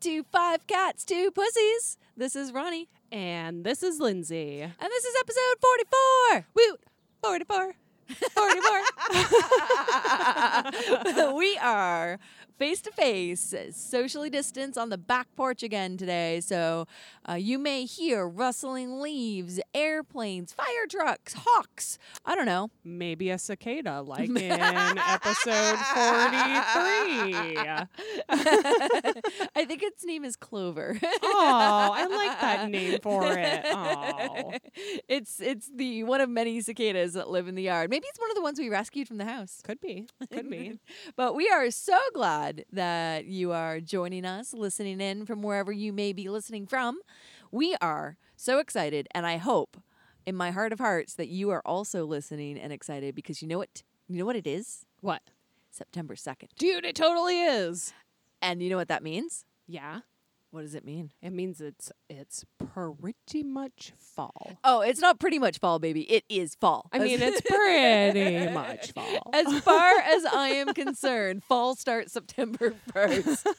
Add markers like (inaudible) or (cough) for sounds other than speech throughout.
to Five Cats, Two Pussies. This is Ronnie, And this is Lindsey. and this is episode 44. Woot! 44. 44. (laughs) we are face to face, socially distanced on the back porch again today. So uh, you may hear rustling leaves, airplanes, fire trucks, hawks. I don't know. Maybe a cicada, like (laughs) in episode 43. (laughs) I think its name is Clover. Oh, I like that (laughs) name for it. Oh. It's it's the one of many cicadas that live in the yard. Maybe it's one of the ones we rescued from the house. Could be. Could be. But we are so glad that you are joining us, listening in from wherever you may be listening from. We are so excited, and I hope in my heart of hearts that you are also listening and excited because you know what you know what it is? What? September 2nd. Dude, it totally is. And you know what that means? Yeah. What does it mean? It means it's it's pretty much fall. Oh, it's not pretty much fall, baby. It is fall. I mean, it's (laughs) pretty much fall. As far as I am concerned, (laughs) fall starts September (laughs) 1st.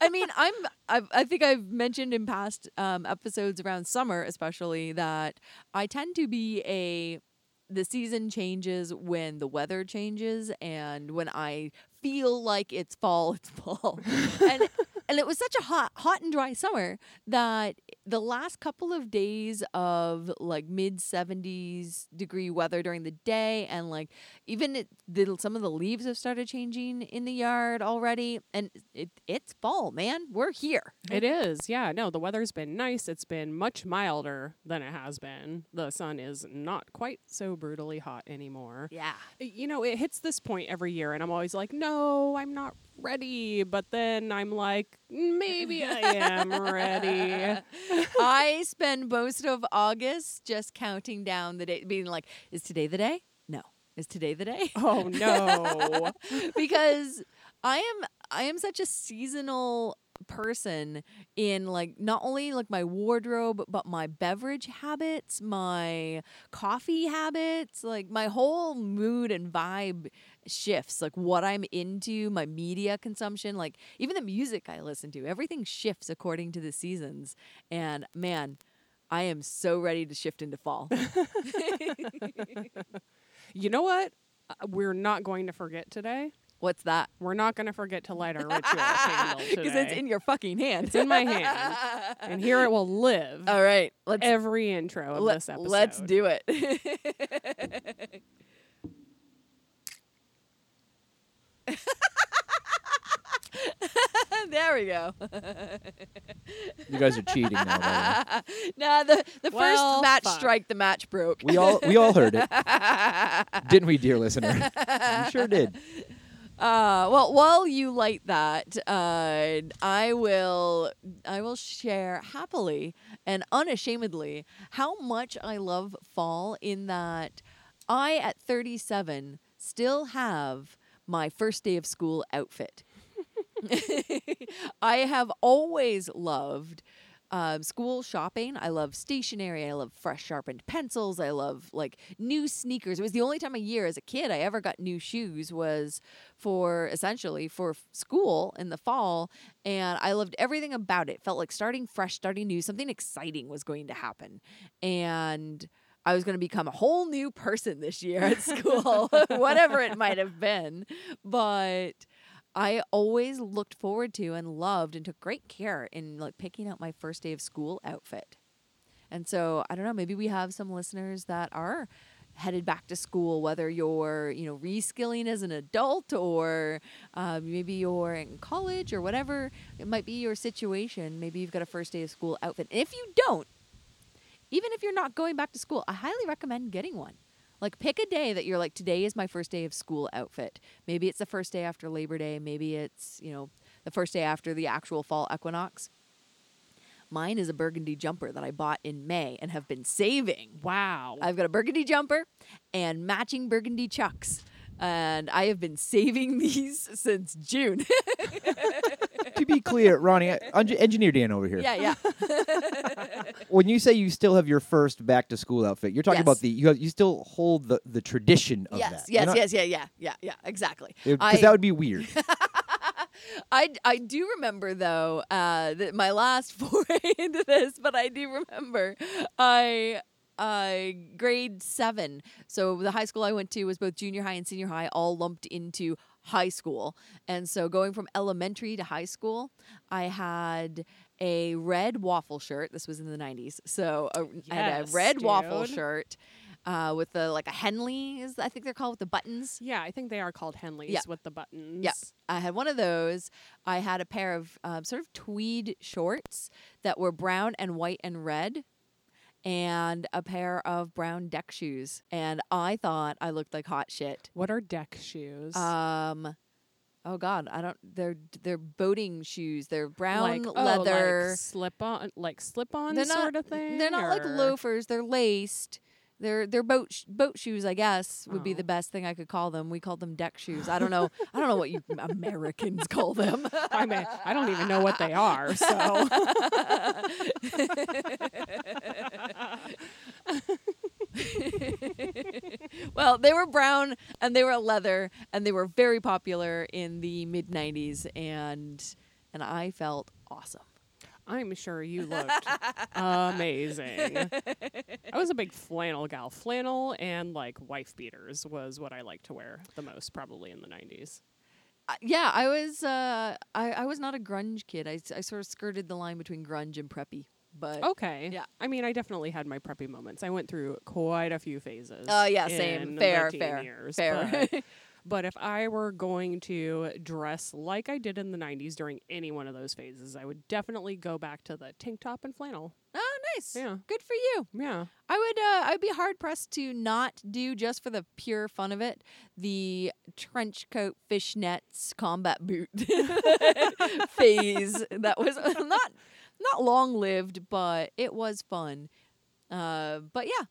I mean, I'm I've, I think I've mentioned in past um, episodes around summer especially that I tend to be a the season changes when the weather changes and when I feel like it's fall, it's fall. and and it was such a hot hot and dry summer that the last couple of days of like mid 70s degree weather during the day and like even it, the, some of the leaves have started changing in the yard already and it, it's fall man we're here It is, yeah. No, the weather's been nice. It's been much milder than it has been. The sun is not quite so brutally hot anymore. yeah You know, it hits this point every year, and I'm always like, no, I'm not ready. But then I'm like, maybe I am ready. (laughs) i spend most of august just counting down the day being like is today the day no is today the day Oh, no. (laughs) because I am I am such a seasonal person in like not only like my wardrobe but my beverage habits, my coffee habits, like my whole mood and vibe shifts like what I'm into, my media consumption, like even the music I listen to, everything shifts according to the seasons. And man, I am so ready to shift into fall. (laughs) you know what? Uh, We're not going to forget today. What's that? We're not going to forget to light our (laughs) ritual candle. Because it's in your fucking hand. It's in my hand. and here it will live. (laughs) All right, let's every intro of let, this episode. let's do it. There we go. You guys are cheating now. By (laughs) nah, the the Well, first match fuck. strike, the match broke. We all we all heard it, (laughs) didn't we, dear listener? (laughs) You sure did. Uh, well, while you light that, uh, I will I will share happily and unashamedly how much I love fall. In that, I at 37 still have my first day of school outfit. (laughs) I have always loved um, school shopping. I love stationery. I love fresh sharpened pencils. I love like new sneakers. It was the only time a year as a kid I ever got new shoes was for essentially for school in the fall, and I loved everything about it. Felt like starting fresh, starting new. Something exciting was going to happen, and. I was going to become a whole new person this year at school, (laughs) whatever it might have been. But I always looked forward to and loved and took great care in like picking out my first day of school outfit. And so I don't know, maybe we have some listeners that are headed back to school, whether you're, you know, reskilling as an adult or um, maybe you're in college or whatever it might be your situation. Maybe you've got a first day of school outfit. And if you don't, even if you're not going back to school, I highly recommend getting one. Like pick a day that you're like today is my first day of school outfit. Maybe it's the first day after Labor Day, maybe it's, you know, the first day after the actual fall equinox. Mine is a burgundy jumper that I bought in May and have been saving. Wow. I've got a burgundy jumper and matching burgundy chucks. And I have been saving (laughs) these since June. to be clear, Ronnie, uh, engineer Dan over here. yeah, yeah. (laughs) When you say you still have your first back to school outfit, you're talking Yes. about the you, have, you still hold the, the tradition of yes, that. yes, yes, yes, yeah, yeah, yeah, yeah, exactly. Because that would be weird. (laughs) I, I do remember though uh, that my last (laughs) foray into this, but I do remember I uh, grade seven. So the high school I went to was both junior high and senior high, all lumped into high school. And so going from elementary to high school, I had a red waffle shirt. This was in the 90s. So a, I had a Yes, red waffle shirt uh, with the like a Henley is I think they're called with the buttons. Yeah, I think they are called Henleys with the buttons. Yeah, I had one of those. I had a pair of um, sort of tweed shorts that were brown and white and red, and a pair of brown deck shoes. And I thought I looked like hot shit. What are deck shoes? Um, oh God, I don't. They're they're boating shoes. They're brown like, oh, leather. like slip on, like slip on they're not sort of thing. They're not like loafers. They're laced. They're they're boat sh- boat shoes, I guess, would be Oh. the best thing I could call them. We called them deck shoes. I don't know. I don't know what you (laughs) Americans call them. I mean, I don't even know what they are. So (laughs) (laughs) well, they were brown and they were leather and they were very popular in the mid 90s and and I felt awesome. I'm sure you looked amazing. I was a big flannel gal. Flannel and like wife beaters was what I liked to wear the most, probably in the 90s. Uh, yeah, I was uh I, I was not a grunge kid. I, I sort of skirted the line between grunge and preppy. But Okay. Yeah. I mean, I definitely had my preppy moments. I went through quite a few phases. Oh, yeah, same. Fair, fair, years, fair. But, (laughs) but if I were going to dress like I did in the 90s during any one of those phases, I would definitely go back to the tank top and flannel. oh, nice. Yeah. Good for you. Yeah. I would uh I'd be hard pressed to not do just for the pure fun of it the trench coat fishnets combat boot (laughs) phase that was (laughs) not not long lived but it was fun. Uh but yeah,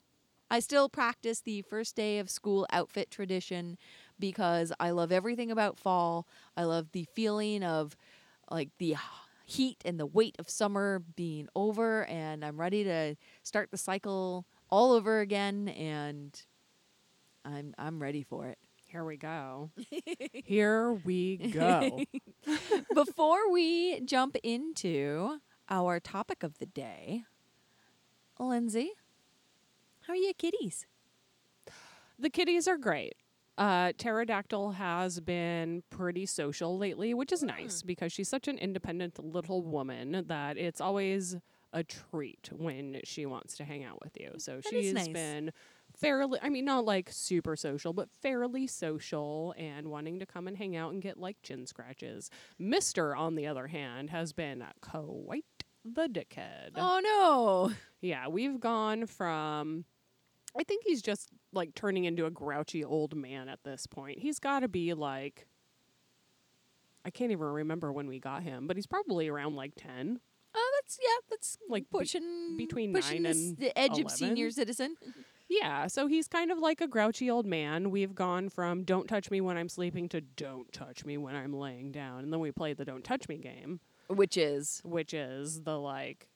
I still practice the first day of school outfit tradition because I love everything about fall. I love the feeling of like the heat and the weight of summer being over and I'm ready to start the cycle all over again and I'm I'm ready for it. Here we go. (laughs) Here we go. (laughs) Before we jump into our topic of the day, Lindsey, how are you kitties? The kitties are great. Uh, Pterodactyl has been pretty social lately, which is nice because she's such an independent little woman that it's always a treat when she wants to hang out with you. So That she's nice. been fairly, I mean, not like super social, but fairly social and wanting to come and hang out and get like chin scratches. Mister, on the other hand, has been quite the dickhead. Oh no. Yeah, we've gone from. I think he's just like turning into a grouchy old man at this point. He's got to be like. I can't even remember when we got him, but he's probably around like 10. Oh, that's yeah, that's Like, be- pushing between pushing nine the, and the edge of senior citizen. Yeah, so he's kind of like a grouchy old man. We've gone from don't touch me when I'm sleeping to don't touch me when I'm laying down. And then we played the don't touch me game. Which is which is the like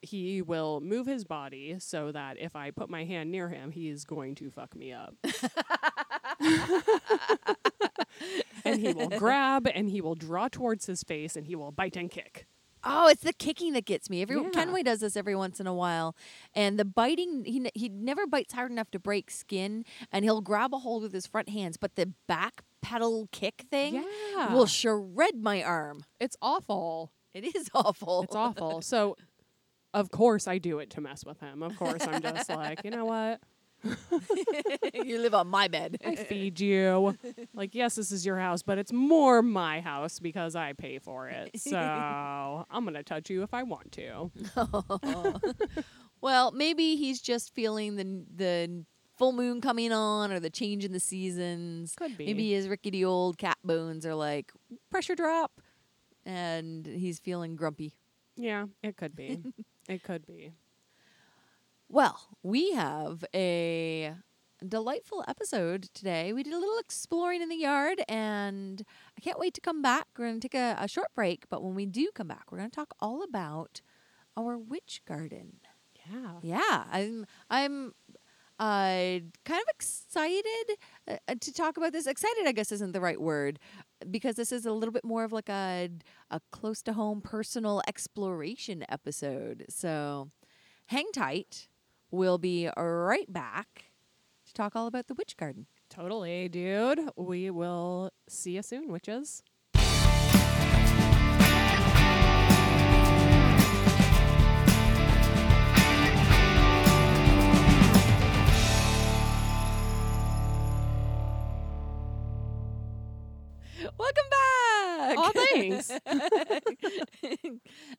he will move his body so that if I put my hand near him, he is going to fuck me up. (laughs) and he will grab and he will draw towards his face and he will bite and kick. Oh, it's the kicking that gets me. Every Yeah. Kenway does this every once in a while, and the biting he he never bites hard enough to break skin, and he'll grab a hold with his front hands, but the back pedal kick thing Yeah. will shred my arm. It's awful. It is awful. It's awful. So of course I do it to mess with him. Of course I'm just like, you know what? (laughs) you live on my bed. I feed you. Like, yes, this is your house, but it's more my house because I pay for it. So (laughs) I'm going to touch you if I want to. (laughs) well, maybe he's just feeling the the full moon coming on or the change in the seasons. Could be. Maybe his rickety old cat bones are like pressure drop, and he's feeling grumpy. Yeah, it could be. it could be. Well, we have a delightful episode today. We did a little exploring in the yard, and I can't wait to come back. We're going to take a, a short break, but when we do come back, we're going to talk all about our witch garden. Yeah. Yeah, I'm I'm uh, kind of excited uh, to talk about this. Excited, I guess, isn't the right word. because this is a little bit more of like a a close to home personal exploration episode. So hang tight. We'll be right back to talk all about the witch garden. Totally, dude. We will see you soon, witches. Welcome back. Oh, (laughs) thanks.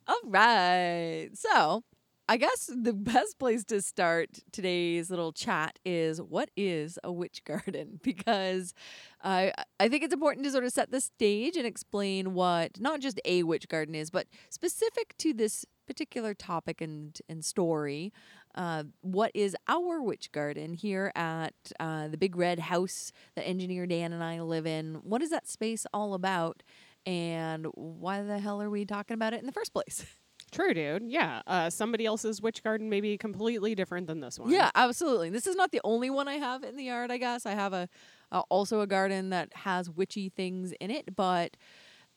All right. So, I guess the (laughs) best place to start today's little chat is what is a witch (laughs) garden? Because I I think it's important to sort of set the stage and explain what not just a witch garden is, but specific to this particular topic and and story. Uh, what is our witch garden here at uh, the big red house that engineer Dan and I live in? What is that space all about? And why the hell are we talking about it in the first place? (laughs) True, dude. Yeah. Uh, somebody else's witch garden may be completely different than this one. Yeah, absolutely. This is not the only one I have in the yard. I guess I have a uh, also a garden that has witchy things in it. But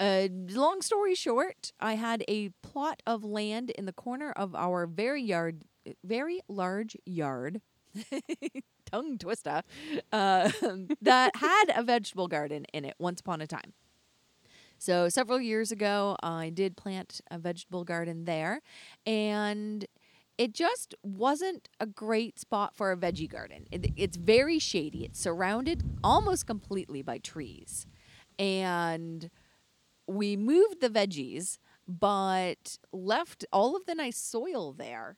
uh, long story short, I had a plot of land in the corner of our very yard, very large yard. (laughs) Tongue twister. Uh, (laughs) that had a vegetable garden in it once upon a time. So several years ago, I did plant a vegetable garden there, and it just wasn't a great spot for a veggie garden. It, it's very shady. It's surrounded almost completely by trees, and we moved the veggies, but left all of the nice soil there.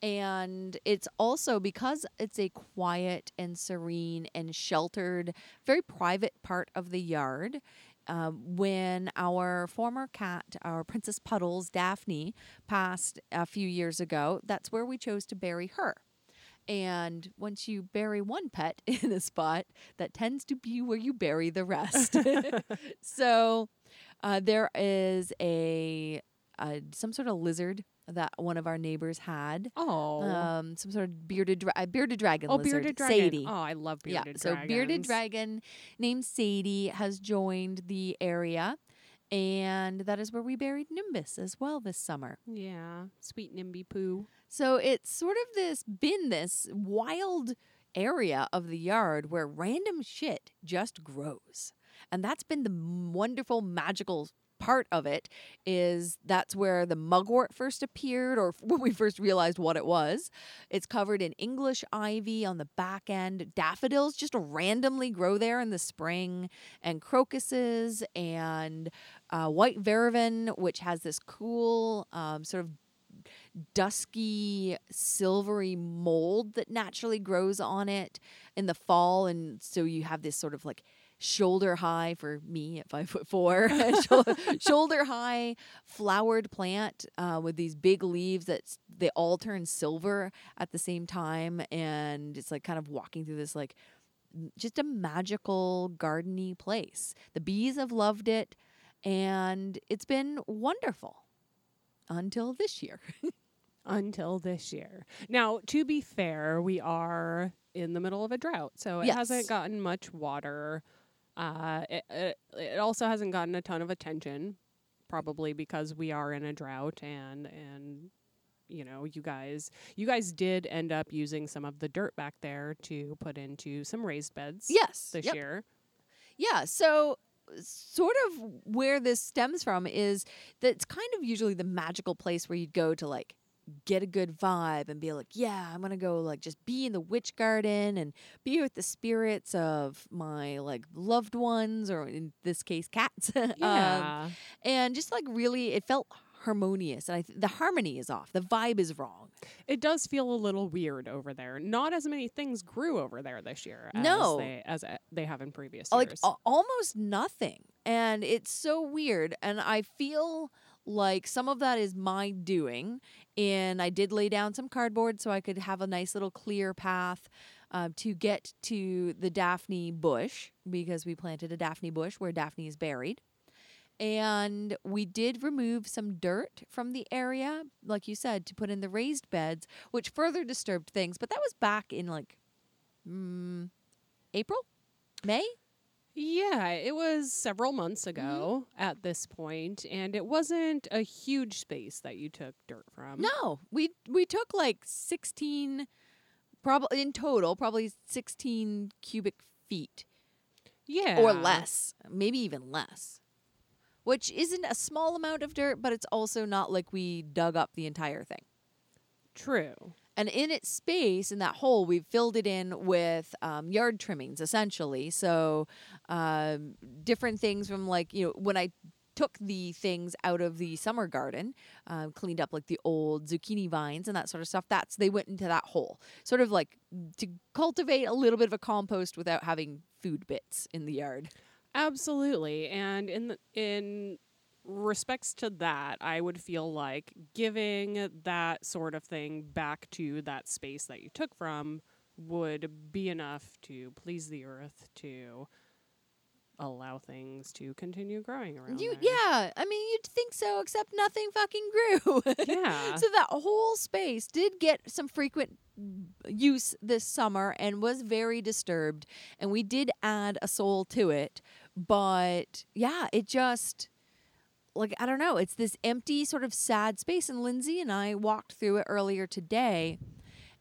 And it's also because it's a quiet and serene and sheltered, very private part of the yard um, when our former cat, our Princess Puddles, Daphne, passed a few years ago, that's where we chose to bury her. And once you bury one pet (laughs) in a spot, that tends to be where you bury the rest. (laughs) (laughs) so uh, there is a, a some sort of lizard that one of our neighbors had. Oh. Um, some sort of bearded dra- bearded dragon. oh, lizard, bearded dragon. Sadie. Oh, I love bearded yeah, so bearded dragon named Sadie has joined the area, and that is where we buried Nimbus as well this summer. Yeah, sweet Nimby Poo. So it's sort of this been this wild area of the yard where random shit just grows. And that's been the wonderful magical part of it is that's where the mugwort first appeared or (laughs) when we first realized what it was. It's covered in English ivy on the back end. Daffodils just randomly grow there in the spring and crocuses and uh, white vervain which has this cool um, sort of dusky silvery mold that naturally grows on it in the fall and so you have this sort of like shoulder high for me at five foot four (laughs) shoulder high flowered plant uh, with these big leaves that they all turn silver at the same time and it's like kind of walking through this like just a magical gardeny place the bees have loved it and it's been wonderful until this year (laughs) until this year. Now, to be fair, we are in the middle of a drought, so it Yes. hasn't gotten much water. Uh, it, it it also hasn't gotten a ton of attention, probably because we are in a drought and and you know you guys you guys did end up using some of the dirt back there to put into some raised beds yes this yep. year. Yeah, so sort of where this stems from is that it's kind of usually the magical place where you'd go to like get a good vibe and be like, yeah, I'm gonna go like just be in the witch garden and be with the spirits of my like loved ones, or in this case, cats. (laughs) Um, Yeah. and just like really, it felt harmonious, and I th- the harmony is off. The vibe is wrong. It does feel a little weird over there. Not as many things grew over there this year as No. they as uh, they have in previous like years. a- almost nothing and it's so weird and i feel like some of that is my doing and i did lay down some cardboard so i could have a nice little clear path uh, to get to the daphne bush because we planted a daphne bush where daphne is buried. And we did remove some dirt from the area like you said to put in the raised beds which further disturbed things but that was back in like mm, april? May Yeah, it was several months ago at this point, and it wasn't a huge space that you took dirt from. No, we we took like 16 probably in total probably 16 cubic feet Yeah. or less, maybe even less. Which isn't a small amount of dirt, but it's also not like we dug up the entire thing. True. And in its space, in that hole, we've filled it in with um, yard trimmings, essentially. So, um, different things from like, you know, when I took the things out of the summer garden, uh, cleaned up like the old zucchini vines and that sort of stuff, that's they went into that hole. Sort of like to cultivate a little bit of a compost without having food bits in the yard. Absolutely. And in the, in respects to that, I would feel like giving that sort of thing back to that space that you took from would be enough to please the earth to allow things to continue growing around. You, there. yeah, I mean, you'd think so, except nothing fucking grew. Yeah. (laughs) so that whole space did get some frequent use this summer and was very disturbed. And we did add a soul to it. But yeah, it just, like, I don't know, it's this empty, sort of sad space. And Lindsey and I walked through it earlier today.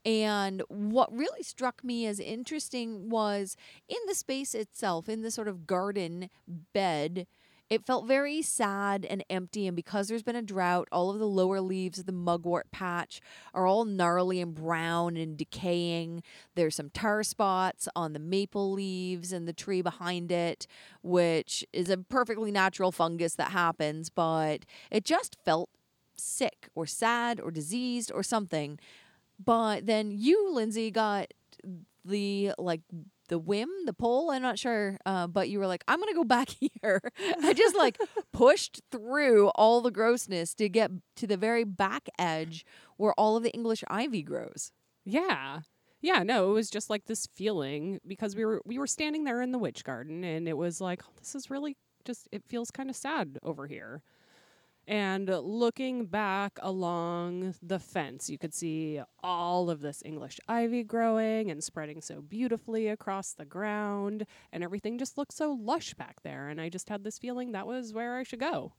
And what really struck me as interesting was in the space itself, in the sort of garden bed, it felt very sad and empty. And because there's been a drought, all of the lower leaves of the mugwort patch are all gnarly and brown and decaying. There's some tar spots on the maple leaves and the tree behind it, which is a perfectly natural fungus that happens, but it just felt sick or sad or diseased or something. But then you, Lindsey, got the like the whim, the pull. I'm not sure, uh, but you were like, I'm gonna go back (laughs) here. I just like (laughs) pushed through all the grossness to get to the very back edge where all of the English ivy grows. Yeah. Yeah, no, it was just like this feeling because we were we were standing there in the witch garden and it was like oh, this is really just it feels kind of sad over here. And looking back along the fence, you could see all of this English ivy growing and spreading so beautifully across the ground, and everything just looked so lush back there. And I just had this feeling that was where I should go.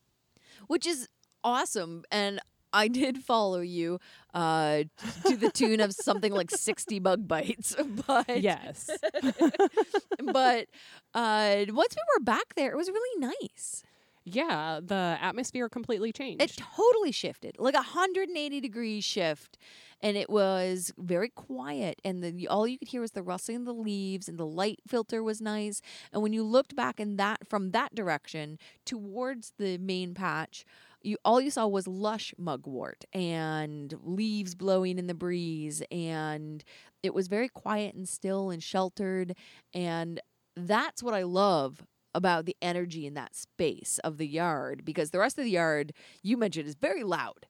which is awesome. And I did follow you uh, to the tune of something like (laughs) 60 bug bites. (laughs) But Yes. (laughs) but uh, once we were back there, it was really nice. Yeah, the atmosphere completely changed. It totally shifted, like a 180 degree shift. And it was very quiet, and the all you could hear was the rustling of the leaves, and the light filter was nice. And when you looked back in that from that direction towards the main patch, you all you saw was lush mugwort and leaves blowing in the breeze, and it was very quiet and still and sheltered. And that's what I love about the energy in that space of the yard because the rest of the yard you mentioned is very loud.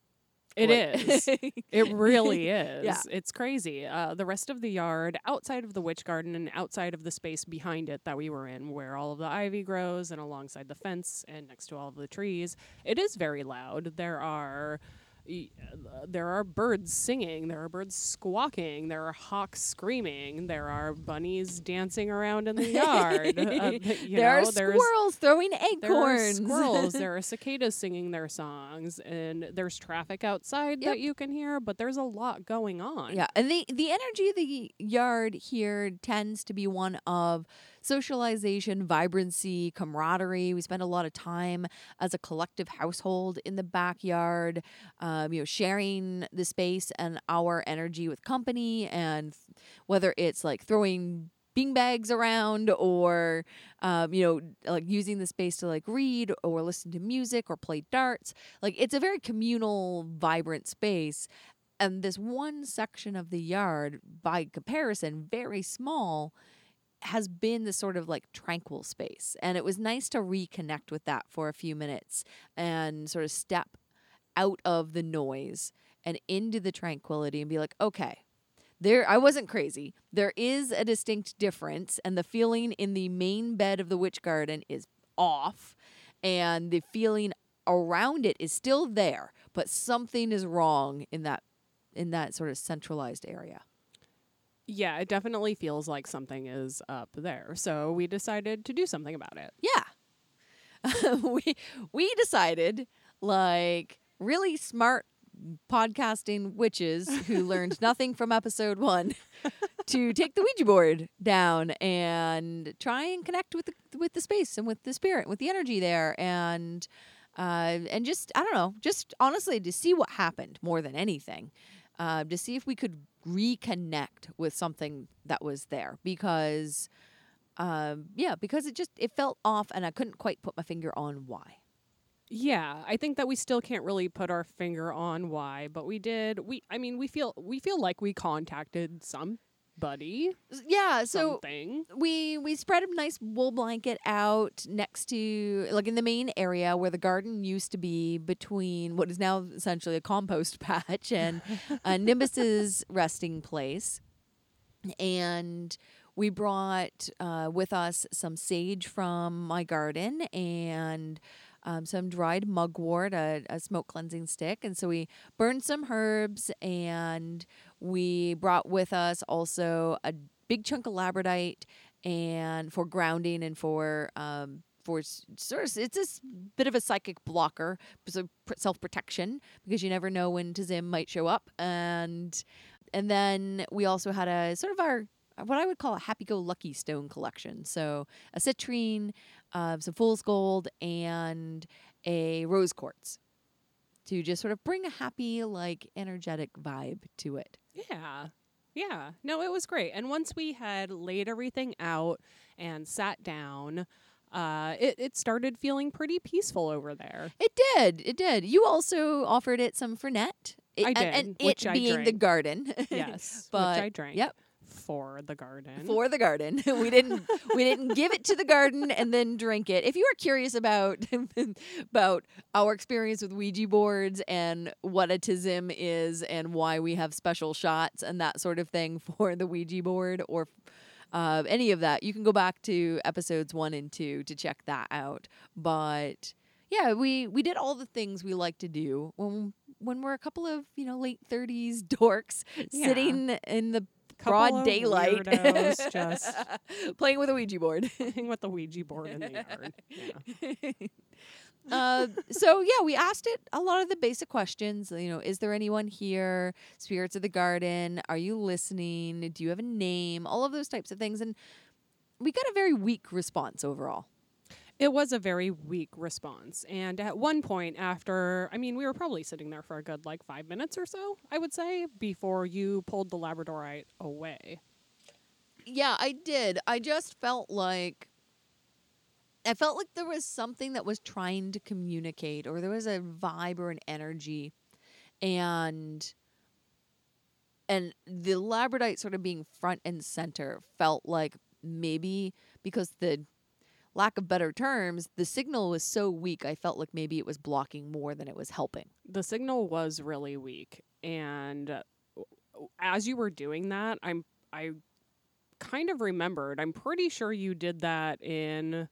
It Like- is. (laughs) It really is. Yeah. It's crazy. Uh, the rest of the yard, outside of the witch garden and outside of the space behind it that we were in, where all of the ivy grows and alongside the fence and next to all of the trees, it is very loud. There are. There are birds singing. There are birds squawking. There are hawks screaming. There are bunnies dancing around in the (laughs) yard. Uh, (laughs) there know, are squirrels throwing acorns. there are (laughs) squirrels. there are cicadas singing their songs, and there's traffic outside Yep. that you can hear. But there's a lot going on. Yeah, and the the energy of the yard here tends to be one of socialization, vibrancy, camaraderie. We spend a lot of time as a collective household in the backyard, um, you know, sharing the space and our energy with company, and whether it's like throwing bean bags around or um, you know like using the space to like read or listen to music or play darts like it's a very communal vibrant space and this one section of the yard by comparison very small has been this sort of like tranquil space and it was nice to reconnect with that for a few minutes and sort of step out of the noise and into the tranquility and be like okay there I wasn't crazy. There is a distinct difference and the feeling in the main bed of the witch garden is off and the feeling around it is still there, but something is wrong in that in that sort of centralized area. Yeah, it definitely feels like something is up there. So we decided to do something about it. Yeah. (laughs) we we decided like really smart podcasting witches who learned (laughs) nothing from episode 1 (laughs) to take the Ouija board down and try and connect with the with the space and with the spirit, with the energy there and uh, and just I don't know, just honestly to see what happened more than anything, uh, to see if we could reconnect with something that was there because, um, yeah, because it just it felt off and I couldn't quite put my finger on why. Yeah, I think that we still can't really put our finger on why, but we did. We, I mean, we feel we feel like we contacted somebody, S- Yeah, so something. we we spread a nice wool blanket out next to like in the main area where the garden used to be between what is now essentially a compost (laughs) patch and uh, (laughs) Nimbus's resting place and we brought uh, with us some sage from my garden and um, some dried mugwort, a, a smoke cleansing stick. And so we burned some herbs and we brought with us also a big chunk of labradorite and for grounding and for um, for sort of it's a bit of a psychic blocker, so self protection because you never know when Tazim might show up and and then we also had a sort of our what I would call a happy-go-lucky stone collection. So a citrine, uh, some fool's gold, and a rose quartz to just sort of bring a happy, like energetic vibe to it. Yeah. Yeah. No, it was great. And once we had laid everything out and sat down, uh, it, it started feeling pretty peaceful over there. It did. It did. You also offered it some fernet. It, I and- And, which it being the garden. (laughs) Yes. but which I drank. Yep. For the garden. for the garden. (laughs) we didn't we didn't give it to the garden and then drink it. If you are curious about (laughs) about our experience with Ouija boards and what a tism is and why we have special shots and that sort of thing (laughs) for the Ouija board or uh, any of that, you can go back to episodes one and two to check that out. But yeah, we we did all the things we like to do when when we're a couple of you know late thirties dorks Yeah. sitting in the broad daylight weirdos (laughs) just playing with a Ouija board. (laughs) playing with the Ouija board in the yard. Yeah. uh, so yeah, we asked it a lot of the basic questions. You know, is there anyone here? Spirits of the garden? Are you listening? Do you have a name? All of those types of things, and we got a very weak response overall. It was a very weak response. And at one point, after, I mean, we were probably sitting there for a good like five minutes or so, I would say, before you pulled the Labradorite away. Yeah, I did. I just felt like I felt like there was something that was trying to communicate or there was a vibe or an energy and and the labradorite sort of being front and center felt like maybe because the lack of better terms, the signal was so weak, I felt like maybe it was blocking more than it was helping. The signal was really weak. And uh, as you were doing that, I'm, I kind of remembered, I'm pretty sure you did that in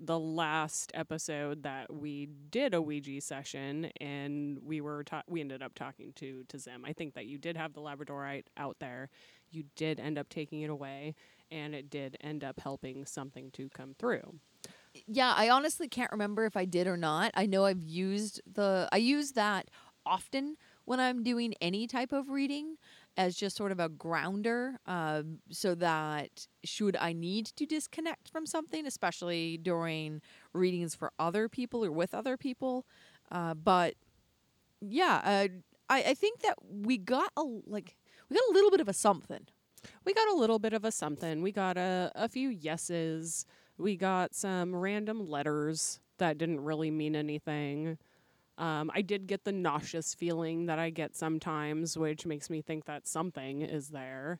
the last episode that we did a Ouija session and we were ta- we ended up talking to to Zim. I think that you did have the Labradorite out there. You did end up taking it away and it did end up helping something to come through. Yeah, I honestly can't remember if I did or not. I know I've used the I use that often when I'm doing any type of reading as just sort of a grounder, um, so that should I need to disconnect from something, especially during readings for other people or with other people, uh, but yeah, uh, I I think that we got a like we got a little bit of a something. We got a little bit of a something. We got a, a few yeses. We got some random letters that didn't really mean anything. Um, I did get the nauseous feeling that I get sometimes, which makes me think that something is there.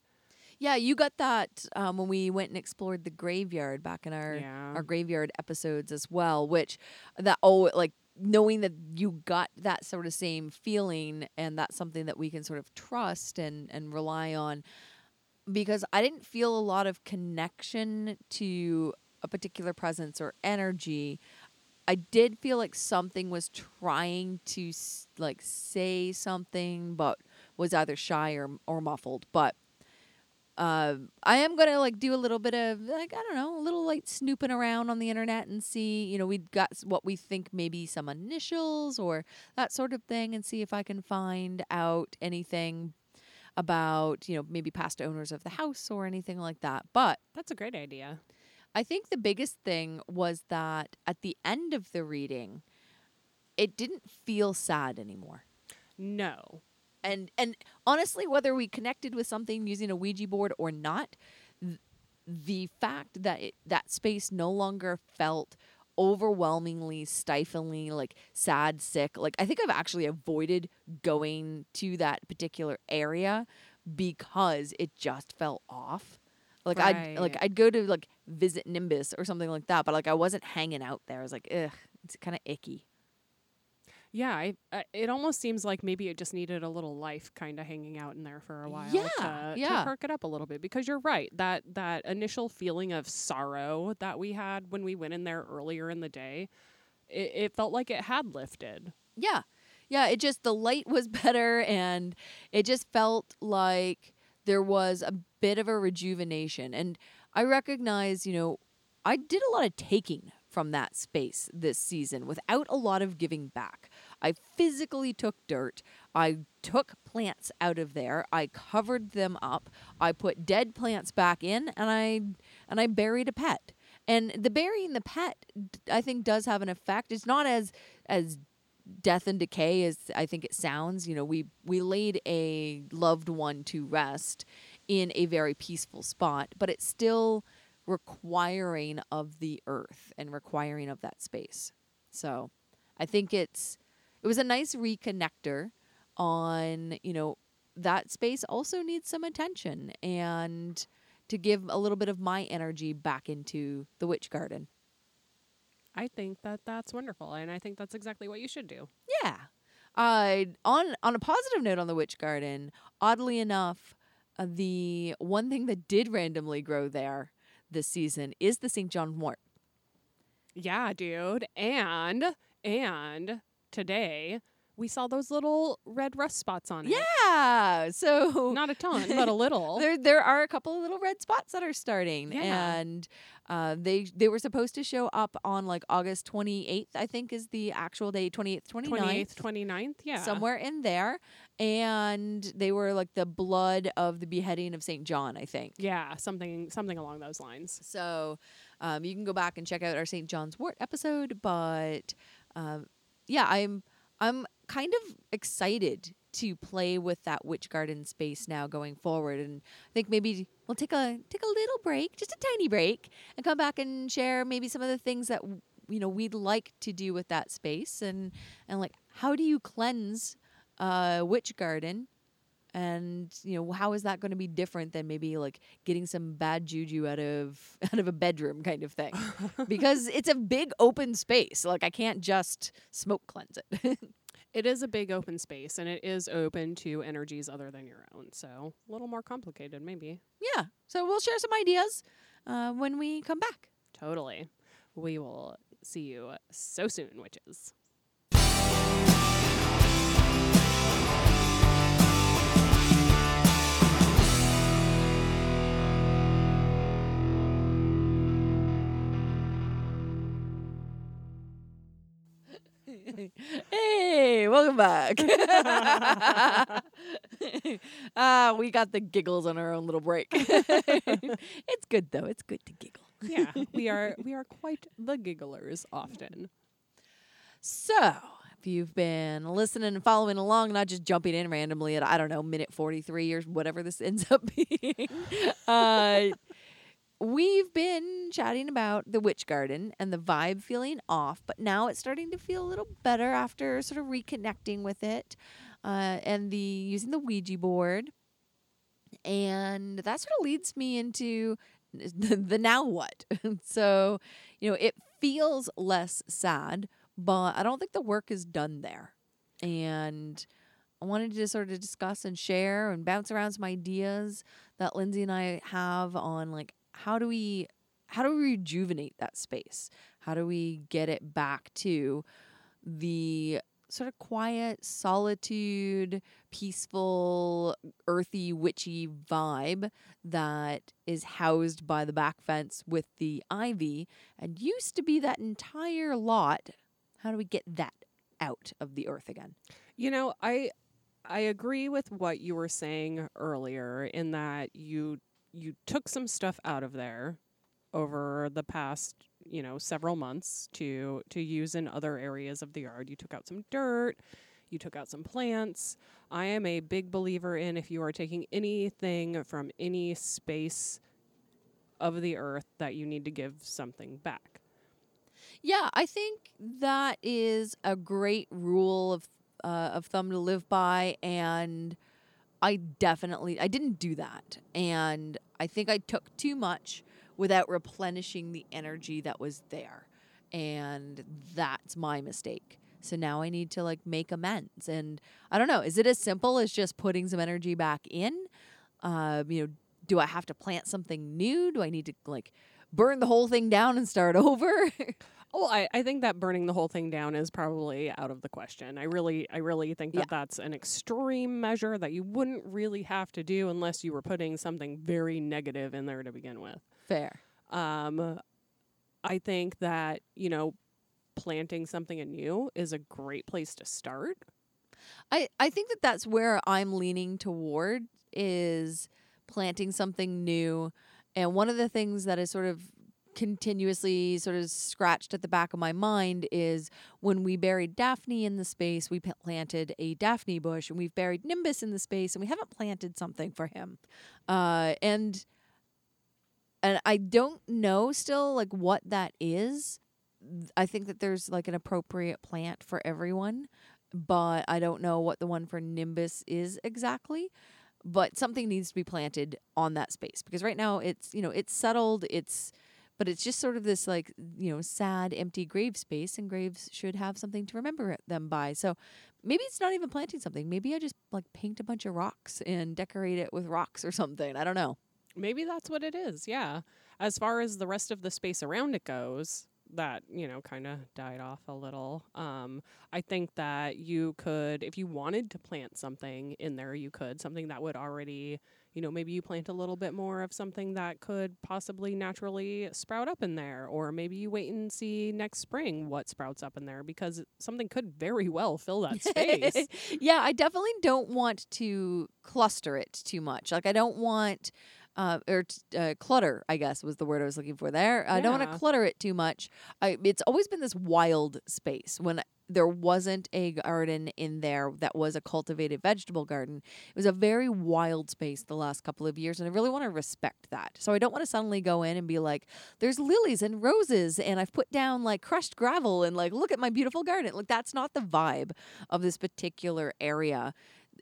Yeah, you got that um, when we went and explored the graveyard back in our Yeah. our graveyard episodes as well. Which that oh like knowing that you got that sort of same feeling and that's something that we can sort of trust and and rely on because I didn't feel a lot of connection to a particular presence or energy. I did feel like something was trying to like say something, but was either shy or or muffled. But uh, I am gonna like do a little bit of like I don't know, a little like snooping around on the internet and see, you know, we got what we think maybe some initials or that sort of thing, and see if I can find out anything about you know maybe past owners of the house or anything like that. But That's a great idea. I think the biggest thing was that at the end of the reading, it didn't feel sad anymore. No. And and honestly, whether we connected with something using a Ouija board or not, th- the fact that it, that space no longer felt overwhelmingly stiflingly like sad sick like i think i've actually avoided going to that particular area because it just fell off. Like i'd like i'd go to like visit nimbus or something like that but like i wasn't hanging out there. I was like ugh it's kind of icky Yeah, I, I, it almost seems like maybe it just needed a little life kind of hanging out in there for a while Yeah, to, yeah. to perk it up a little bit because you're right. That that initial feeling of sorrow that we had when we went in there earlier in the day, it, it felt like it had lifted. Yeah. Yeah, it just the light was (laughs) better and it just felt like there was a bit of a rejuvenation and I recognize, you know, I did a lot of taking from that space this season without a lot of giving back. I physically took dirt. I took plants out of there. I covered them up. I put dead plants back in and I and I buried a pet. And the burying the pet I think does have an effect. It's not as as death and decay as I think it sounds. You know, we we laid a loved one to rest in a very peaceful spot, but it's still requiring of the earth and requiring of that space. So, I think it's it was a nice reconnector on, you know, that space also needs some attention and to give a little bit of my energy back into the witch garden. I think that that's wonderful, and I think that's exactly what you should do. Yeah. Uh, on on a positive note on the witch garden, oddly enough, uh, the one thing that did randomly grow there this season is the St. John wort. Yeah, dude. And and today we saw those little red rust spots on it. Yeah. So Not a ton, but a (laughs) little. there there are a couple of little red spots that are starting Yeah. and uh, they they were supposed to show up on like August 28th I think is the actual day, 28th 29th 28th, 29th. Yeah. somewhere in there and they were like the blood of the beheading of St. John I think Yeah, something something along those lines. So um, you can go back and check out our St. John's Wort episode. But um, yeah, I'm I'm kind of excited to play with that witch garden space now going forward, and I think maybe we'll take a take a little break, just a tiny break, and come back and share maybe some of the things that you know we'd like to do with that space, and and like how do you cleanse a witch garden and you know how is that going to be different than maybe like getting some bad juju out of (laughs) out of a bedroom kind of thing because (laughs) it's a big open space like i can't just smoke cleanse it (laughs) It is a big open space and it is open to energies other than your own. So a little more complicated, maybe. yeah so we'll share some ideas uh, when we come back Totally. We will see you so soon, witches. Hey welcome back. Ah (laughs) we got the giggles on our own little break. (laughs) It's good though. It's good to giggle. Yeah, we (laughs) are we are quite the gigglers often. So, if you've been listening and following along, not just jumping in randomly at, I don't know, minute 43 or whatever this ends up being, uh, we've been chatting about the witch garden and the vibe feeling off, but now it's starting to feel a little better after sort of reconnecting with it uh, and the using the Ouija board. And that sort of leads me into the, (laughs) the now what. (laughs) so, you know, it feels less sad, but I don't think the work is done there. And I wanted to sort of discuss and share and bounce around some ideas that Lindsey and I have on like how do we how do we rejuvenate that space? How do we get it back to the sort of quiet solitude, peaceful, earthy, witchy vibe that is housed by the back fence with the ivy and used to be that entire lot. How do we get that out of the earth again? You know, I I agree with what you were saying earlier in that you you took some stuff out of there over the past, you know, several months to to use in other areas of the yard. You took out some dirt, you took out some plants. I am a big believer in if you are taking anything from any space of the earth that you need to give something back. Yeah, I think that is a great rule of uh, of thumb to live by, and I definitely I didn't do that, and I think I took too much without replenishing the energy that was there, and that's my mistake. So now I need to like make amends, and I don't know. Is it as simple as just putting some energy back in? Uh, you know, do I have to plant something new? Do I need to like burn the whole thing down and start (laughs) over? Oh, I, I think that burning the whole thing down is probably out of the question. I really I really think that Yeah. that's an extreme measure that you wouldn't really have to do unless you were putting something very negative in there to begin with. Fair. Um, I think that you know planting something anew is a great place to start. I, I think that that's where I'm leaning toward is planting something new. And one of the things that is sort of continuously sort of scratched at the back of my mind is when we buried Daphne in the space, we planted a Daphne bush, and we've buried Nimbus in the space, and we haven't planted something for him. Uh, and and I don't know still like what that is. I think that there's like an appropriate plant for everyone but I don't know what the one for Nimbus is exactly. But something needs to be planted on that space because right now it's you know it's settled. It's but it's just sort of this like you know sad empty grave space, and graves should have something to remember them by. So maybe it's not even planting something. Maybe I just like paint a bunch of rocks and decorate it with rocks or something. I don't know. Maybe that's what it is. Yeah. As far as the rest of the space around it goes, that you know kind of died off a little. Um, I think that you could, if you wanted to plant something in there, you could something that would already, you know, maybe you plant a little bit more of something that could possibly naturally sprout up in there, or maybe you wait and see next spring what sprouts up in there because something could very well fill that space. (laughs) yeah, I definitely don't want to cluster it too much. Like I don't want uh, or t- uh, clutter, I guess was the word I was looking for there. I don't want Yeah. to clutter it too much. I, it's always been this wild space when there wasn't a garden in there that was a cultivated vegetable garden. It was a very wild space the last couple of years, and I really want to respect that. So I don't want to suddenly go in and be like, there's lilies and roses, and I've put down like crushed gravel, and like, look at my beautiful garden. Like, that's not the vibe of this particular area.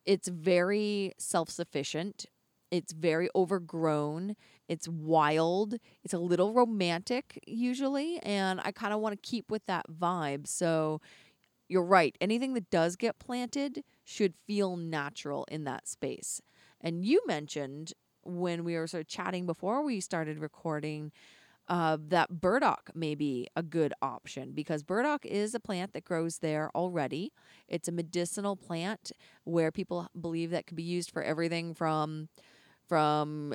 It's very self sufficient. It's very overgrown. It's wild. It's a little romantic, usually. And I kind of want to keep with that vibe. So you're right. Anything that does get planted should feel natural in that space. And you mentioned when we were sort of chatting before we started recording uh, that burdock may be a good option because burdock is a plant that grows there already. It's a medicinal plant where people believe that could be used for everything from from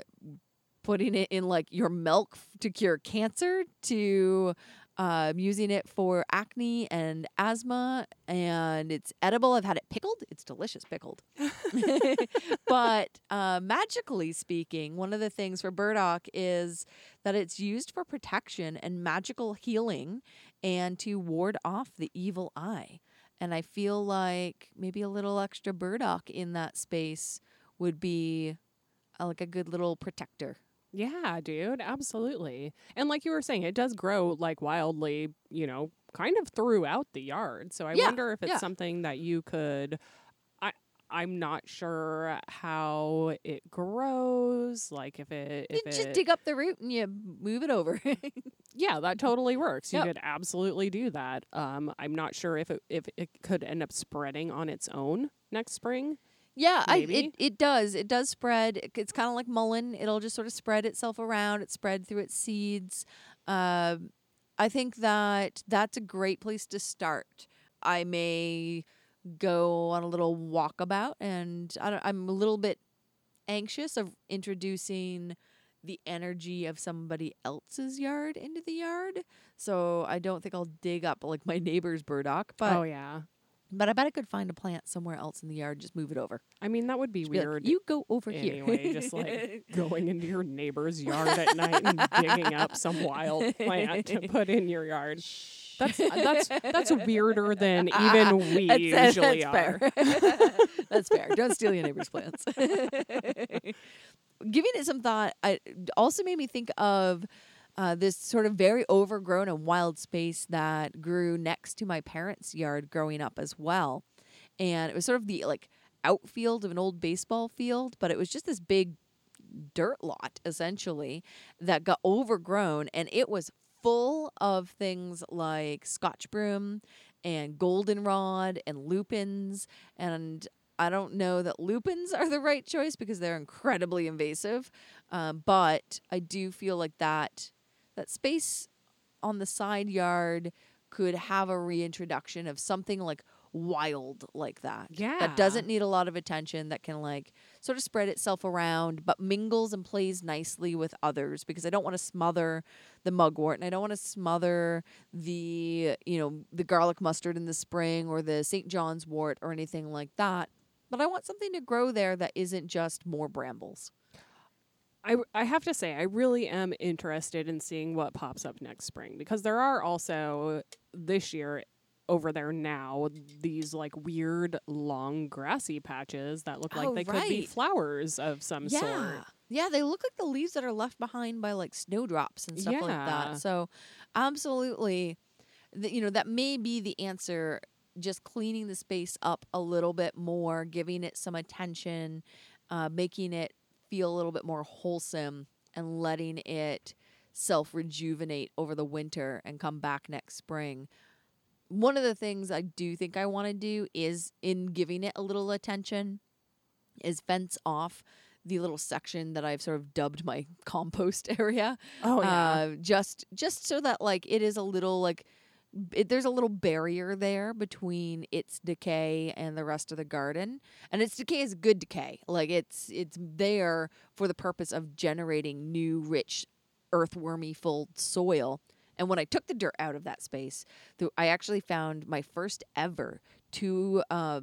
putting it in like your milk to cure cancer to um, using it for acne and asthma and it's edible. I've had it pickled. It's delicious pickled. (laughs) But uh, magically speaking one of the things for burdock is that it's used for protection and magical healing and to ward off the evil eye. And i feel like maybe a little extra burdock in that space would be uh, like a good little protector Yeah, dude, absolutely. And like you were saying, it does grow like wildly, you know, kind of throughout the yard. So I Yeah, wonder if it's yeah. something that you could I I'm not sure how it grows, like if it you just it dig up the root and you move it over (laughs) Yeah, that totally works. You Yep. could absolutely do that. Um I'm not sure if it if it could end up spreading on its own next spring. Yeah, I, it it does. It does spread. It- It's kind of like mullein. It'll just sort of spread itself around. It spread through its seeds. Um, I think that that's a great place to start. I may go on a little walkabout, and I don't, I'm a little bit anxious of introducing the energy of somebody else's yard into the yard. So I don't think I'll dig up like my neighbor's burdock, but oh yeah. But I bet I could find a plant somewhere else in the yard. Just move it over. I mean, that would be Just be like, weird. you go over here anyway, here. just like (laughs) going into your neighbor's yard at night and digging up some wild plant to (laughs) put in your yard. That's uh, that's that's weirder than (laughs) even we that's- usually that's are. fair. that's fair. Don't steal your neighbor's plants. Giving it some thought, I also made me think of uh, this sort of very overgrown and wild space that grew next to my parents' yard growing up as well, and it was sort of the like outfield of an old baseball field, but it was just this big dirt lot essentially that got overgrown and it was full of things like scotch broom and goldenrod and lupins. And I don't know that lupins (laughs) are the right choice because they're incredibly invasive, um, but I do feel like that that space on the side yard could have a reintroduction of something like wild like that. Yeah. That doesn't need a lot of attention, that can like sort of spread itself around, but mingles and plays nicely with others because I don't want to smother the mugwort and I don't want to smother the, you know, the garlic mustard in the spring or the St. John's wort or anything like that. But I want something to grow there that isn't just more brambles. I, I have to say, I really am interested in seeing what pops up next spring because there are also this year over there now these like weird long grassy patches that look like Oh, they could be flowers of some yeah. sort. Yeah, they look like the leaves that are left behind by like snowdrops and stuff like that. So, absolutely, th- you know, that may be the answer. Just cleaning the space up a little bit more, giving it some attention, uh, making it feel a little bit more wholesome, and letting it self rejuvenate over the winter and come back next spring. One of the things I do think I want to do is in giving it a little attention is fence off the little section that I've sort of dubbed my (laughs) compost area. Oh yeah. Uh, just just so that like it is a little like it, there's a little barrier there between its decay and the rest of the garden and its decay is good decay like it's it's there for the purpose of generating new rich earthwormy full soil and when i took the dirt out of that space i actually found my first ever two uh,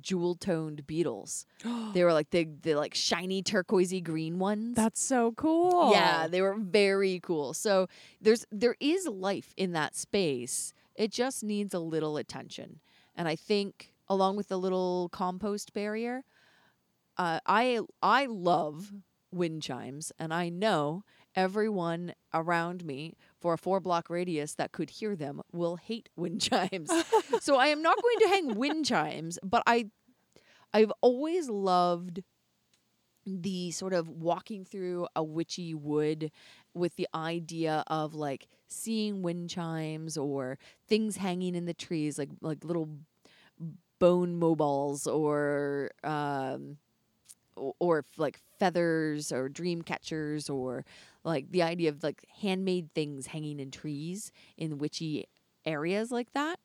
jewel toned beetles (gasps) they were like the, the like shiny turquoisey green ones That's so cool. yeah, they were very cool. So there's there is life in that space. It just needs a little attention. And I think along with the little compost barrier, uh, I I love wind chimes and I know everyone around me for a four block radius that could hear them will hate (laughs) wind chimes. (laughs) so I am not going to hang wind chimes, but I I've always loved the sort of walking through a witchy wood with the idea of like seeing wind chimes or things hanging in the trees like like little bone mobiles or um o- or like feathers or dream catchers or like the idea of like handmade things hanging in trees in witchy areas like that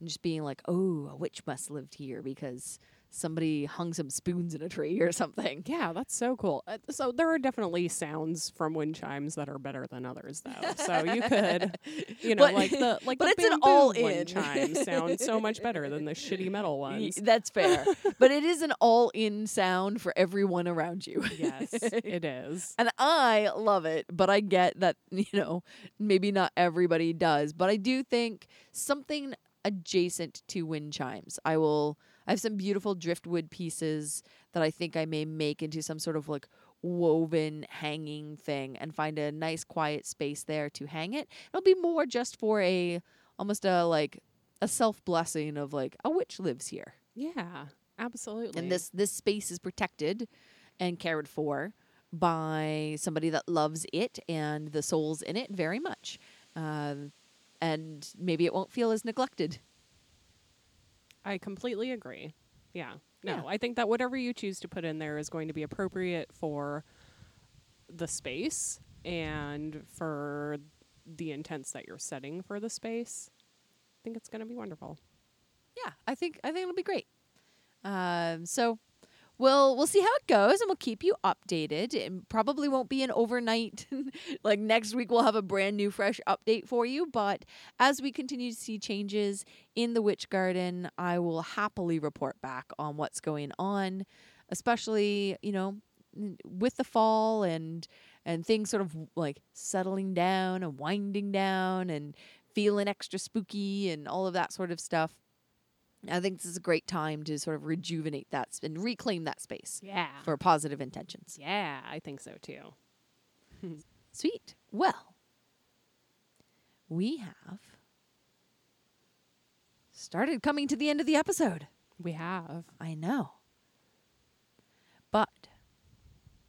and just being like oh a witch must lived here because somebody hung some spoons in a tree or something Yeah, that's so cool. Uh, so there are definitely sounds from wind chimes that are better than others, though. So you (laughs) could, you know, But- like the (laughs) like but the it's an bamboo all-in. wind chimes sound so much better than the (laughs) shitty metal ones. That's fair. but it is an all in sound for everyone around you. yes, it is. And I love it, but I get that, you know, maybe not everybody does. But I do think something adjacent to wind chimes. I will I have some beautiful driftwood pieces that I think I may make into some sort of like woven hanging thing and find a nice quiet space there to hang it. It'll be more just for a almost a like a self blessing of like a witch lives here. Yeah, absolutely. And this this space is protected and cared for by somebody that loves it and the souls in it very much. Um, and maybe it won't feel as neglected. I completely agree. Yeah. No, Yeah. I think that whatever you choose to put in there is going to be appropriate for the space and for the intents that you're setting for the space. I think it's going to be wonderful. yeah, I think I think it'll be great. Um, so we'll we'll see how it goes, and we'll keep you updated. It probably won't be an overnight. (laughs) like next week, we'll have a brand new, fresh update for you. But as we continue to see changes in the Witch Garden, I will happily report back on what's going on, especially you know with the fall and and things sort of like settling down and winding down and feeling extra spooky and all of that sort of stuff. I think this is a great time to sort of rejuvenate that s- and reclaim that space Yeah. for positive intentions. yeah, I think so too. (laughs) Sweet. Well, we have started coming to the end of the episode. We have. I know. But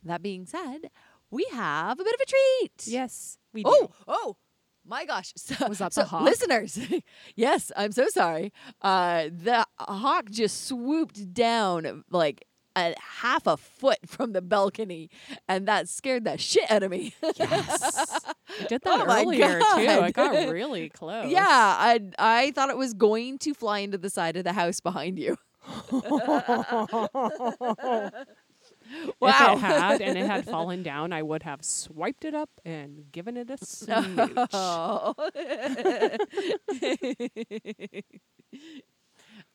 that being said, we have a bit of a treat. Yes, we oh, do. Oh, oh, my gosh. (laughs) So, Was that so the hawk? Listeners, (laughs) yes, I'm so sorry. Uh, the hawk just swooped down like a half a foot (laughs) from the balcony, and that scared the shit out of me. Yes. I did that Oh earlier too. I got really close. yeah, I I thought it was going to fly into the side of the house behind you. (laughs) If Wow. it had and it had (laughs) fallen down, I would have swiped it up and given it a (laughs) smooch. Oh.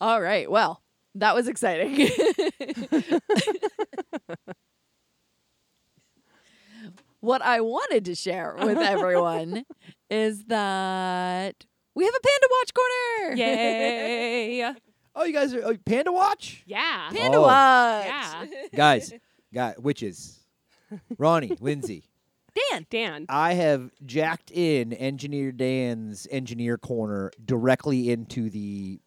All right. Well, that was exciting. what I wanted to share with everyone is that we have a Panda Watch corner. Yay! Oh, you guys are oh, Panda Watch? Yeah. Panda Oh. Watch. Yeah. (laughs) guys, guy, witches. Ronnie, (laughs) Lindsey. Dan. Dan. I have jacked in Engineer Dan's Engineer Corner directly into the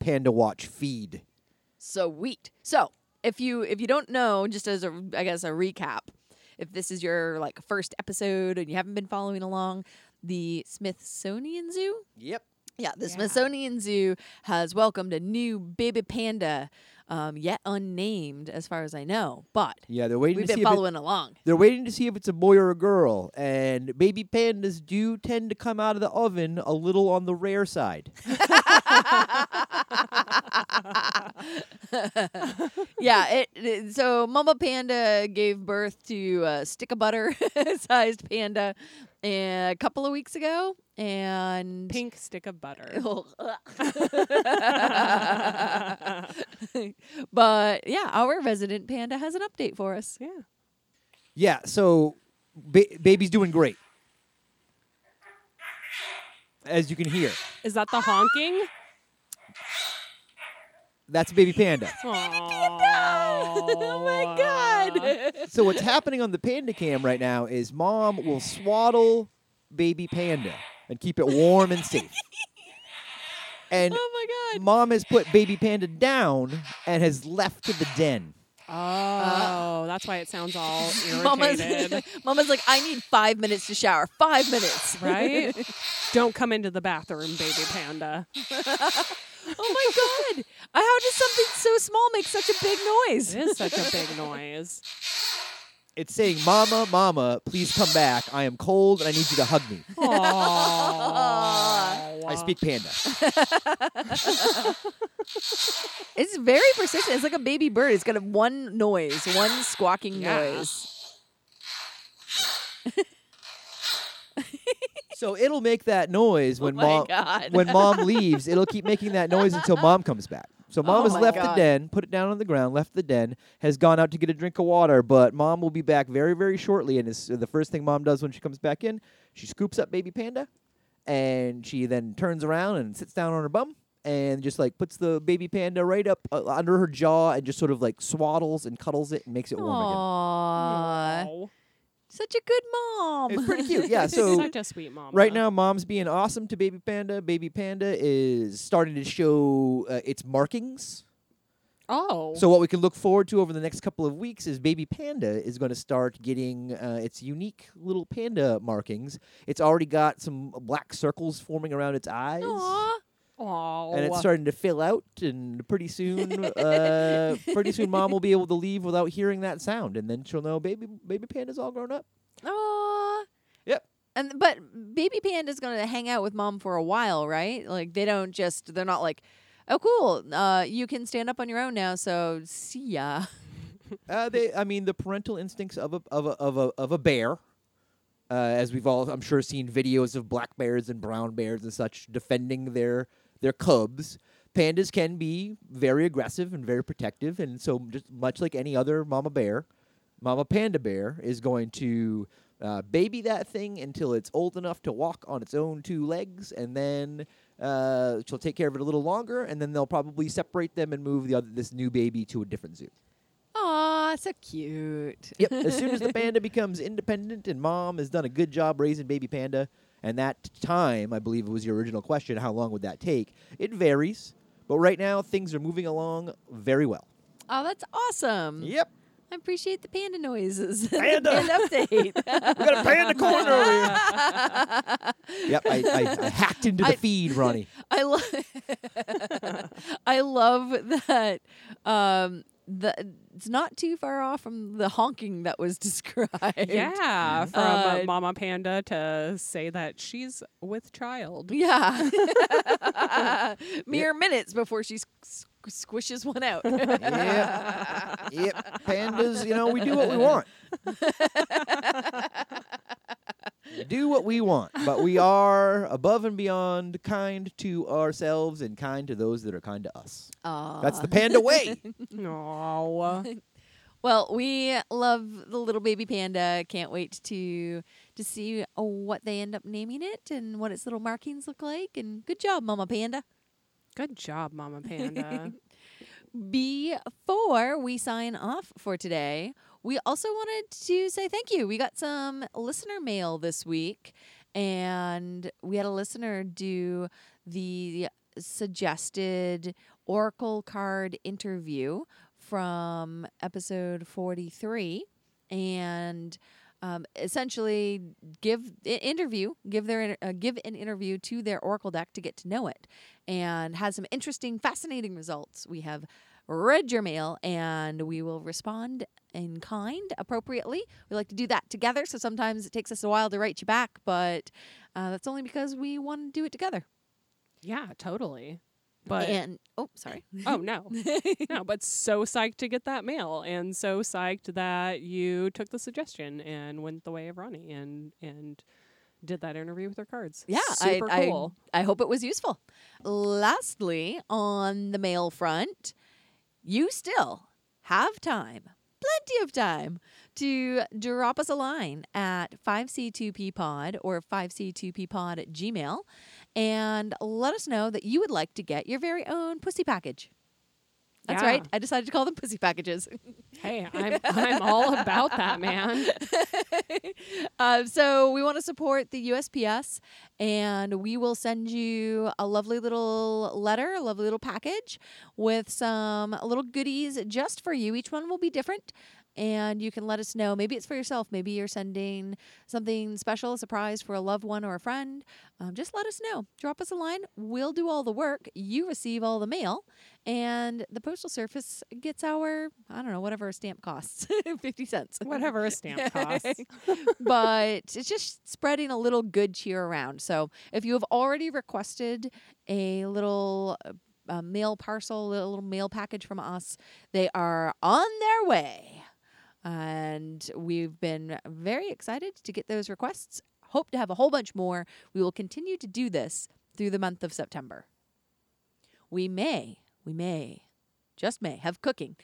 Panda Watch feed. Sweet. So, if you if you don't know, just as a I guess a recap, if this is your like first episode and you haven't been following along, the Smithsonian Zoo, Yep. Yeah, the Yeah. Smithsonian Zoo has welcomed a new baby panda, um, yet unnamed as far as I know, but Yeah, they're waiting we've to been see if it, following along. they're waiting to see if it's a boy or a girl, and baby pandas do tend to come out of the oven a little on the rare side. (laughs) yeah, it, it- so Mama Panda gave birth to a stick of butter (laughs) sized panda a couple of weeks ago, and Pink stick of butter. (laughs) (laughs) but yeah, our resident panda has an update for us. yeah. Yeah, so ba- baby's doing great. As you can hear, Is that the honking? that's baby panda. (laughs) oh my god! so what's happening on the panda cam right now is mom will swaddle baby panda and keep it warm and safe. (laughs) And oh my god! mom has put baby panda down and has left to the den. Oh, that's why it sounds all (laughs) Mama's, irritated. (laughs) Mama's like, I need five minutes to shower. Five minutes, right? Don't come into the bathroom, baby panda. oh my god! How does something so small make such a big noise? It is such a big noise. It's saying, "Mama, mama, please come back. I am cold and I need you to hug me." (laughs) Aww. I speak panda. (laughs) It's very persistent. It's like a baby bird. It's got a one noise, one squawking Yeah. noise. (laughs) So it'll make that noise when oh my mom god! when mom leaves. It'll keep making that noise until mom comes back. So mom Oh has my left the den, put it down on the ground, left the den, has gone out to get a drink of water, but mom will be back very, very shortly. And is the first thing mom does when she comes back in, she scoops up baby panda, and she then turns around and sits down on her bum and just like puts the baby panda right up uh, under her jaw and just sort of like swaddles and cuddles it and makes it warm again. Aww, Aw. Such a good mom. It's pretty cute. (laughs) Yeah. So such a sweet mom. Right now, mom's being awesome to baby panda. Baby panda is starting to show uh, its markings. Oh. So what we can look forward to over the next couple of weeks is baby panda is going to start getting uh, its unique little panda markings. It's already got some black circles forming around its eyes. Aww. Aw. And it's starting to fill out, and pretty soon, (laughs) uh, pretty soon, mom will be able to leave without hearing that sound, and then she'll know baby, baby panda's all grown up. Aww. Yep. And but baby panda's gonna hang out with mom for a while, right? Like they don't just they're not like Oh, cool. Uh, you can stand up on your own now. So see ya. (laughs) Uh, they, I mean, the parental instincts of a of a of a of a bear, uh, as we've all, I'm sure, seen videos of black bears and brown bears and such defending their their cubs. Pandas can be very aggressive and very protective, and so just much like any other mama bear, mama panda bear is going to uh, baby that thing until it's old enough to walk on its own two legs, and then uh, she'll take care of it a little longer, and then they'll probably separate them and move the other this new baby to a different zoo. Aw, so cute. Yep. As soon as the (laughs) panda becomes independent and mom has done a good job raising baby panda, and that time, I believe it was your original question, how long would that take? It varies, but right now things are moving along very well. Oh, that's awesome. Yep. I appreciate the panda noises. (laughs) Panda. panda update. (laughs) We got a panda corner over here. (laughs) Yep. I, I, I hacked into the I- feed, Ronnie. I love I love that um the it's not too far off from the honking that was (laughs) described. Yeah, from Uh, Mama Panda to say that she's with child. Yeah. (laughs) Mere minutes before she s- squishes one out. Yep. (laughs) Yep. Pandas, you know, we do what we want. We (laughs) do what we want, but we are above and beyond kind to ourselves and kind to those that are kind to us. That's the panda way. (laughs) No. Well, we love the little baby panda. Can't wait to to see uh, what they end up naming it and what its little markings look like. And good job, Mama Panda. Good job, Mama Panda. (laughs) Before we sign off for today, we also wanted to say thank you. We got some listener mail this week, and we had a listener do the suggested Oracle card interview from episode 43. And um, essentially give interview, give their uh, give an interview to their Oracle deck to get to know it, and has some interesting, fascinating results. We have read your mail, and we will respond in kind appropriately. We like to do that together, so sometimes it takes us a while to write you back, but uh, that's only because we want to do it together. yeah, totally. But and oh, sorry. (laughs) oh no, no. But so psyched to get that mail, and so psyched that you took the suggestion and went the way of Ronnie and and did that interview with her cards. Yeah, super I, cool. I, I hope it was useful. Lastly, on the mail front, you still have time, plenty of time, to drop us a line at 5c2ppod or 5c2ppod at gmail and let us know that you would like to get your very own pussy package. That's Yeah. right. I decided to call them pussy packages. (laughs) Hey, I'm I'm all about that, man. (laughs) uh, so we want to support the USPS, and we will send you a lovely little letter, a lovely little package with some little goodies just for you. Each one will be different. And you can let us know. Maybe it's for yourself. Maybe you're sending something special, a surprise for a loved one or a friend. Um, just let us know. Drop us a line. We'll do all the work. You receive all the mail, and the postal service gets our I don't know whatever a stamp costs, (laughs) fifty cents Whatever a stamp (laughs) costs. but it's just spreading a little good cheer around. So if you have already requested a little uh, uh, mail parcel, a little mail package from us, they are on their way. And we've been very excited to get those requests. Hope to have a whole bunch more. We will continue to do this through the month of September. We may, we may, just may have cooking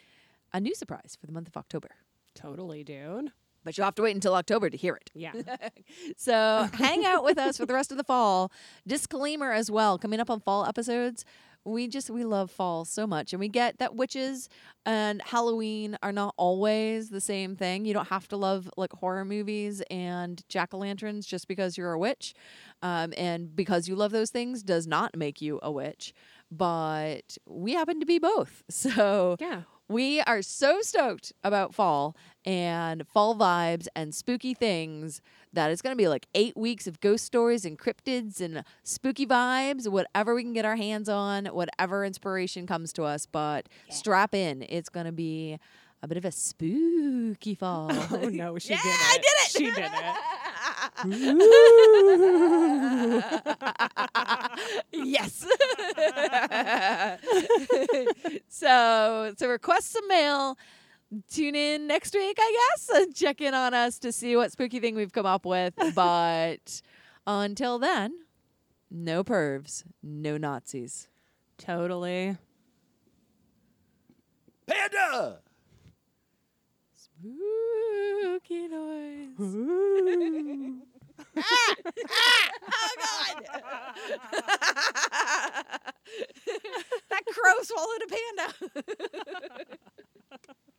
a new surprise for the month of October. Totally, dude. But you'll have to wait until October to hear it. Yeah. (laughs) So hang out with us for the rest of the fall. Disclaimer as well, coming up on fall episodes. We just we love fall so much, and we get that witches and Halloween are not always the same thing. You don't have to love like horror movies and jack o' lanterns just because you're a witch, um, and because you love those things does not make you a witch. But we happen to be both, (laughs) so Yeah. We are so stoked about fall and fall vibes and spooky things that it's going to be like eight weeks of ghost stories and cryptids and spooky vibes, whatever we can get our hands on, whatever inspiration comes to us. But strap in. It's going to be a bit of a spooky (laughs) fall. Oh no, she yeah, did it. I did it. She did it. Yes. so so request some mail. Tune in next week, I guess, and check in on us to see what spooky thing we've come up with. (laughs) But until then, no pervs, no Nazis. Totally. Panda! spooky noise. ah! Ah! Oh God! (laughs) that crow swallowed a panda. (laughs)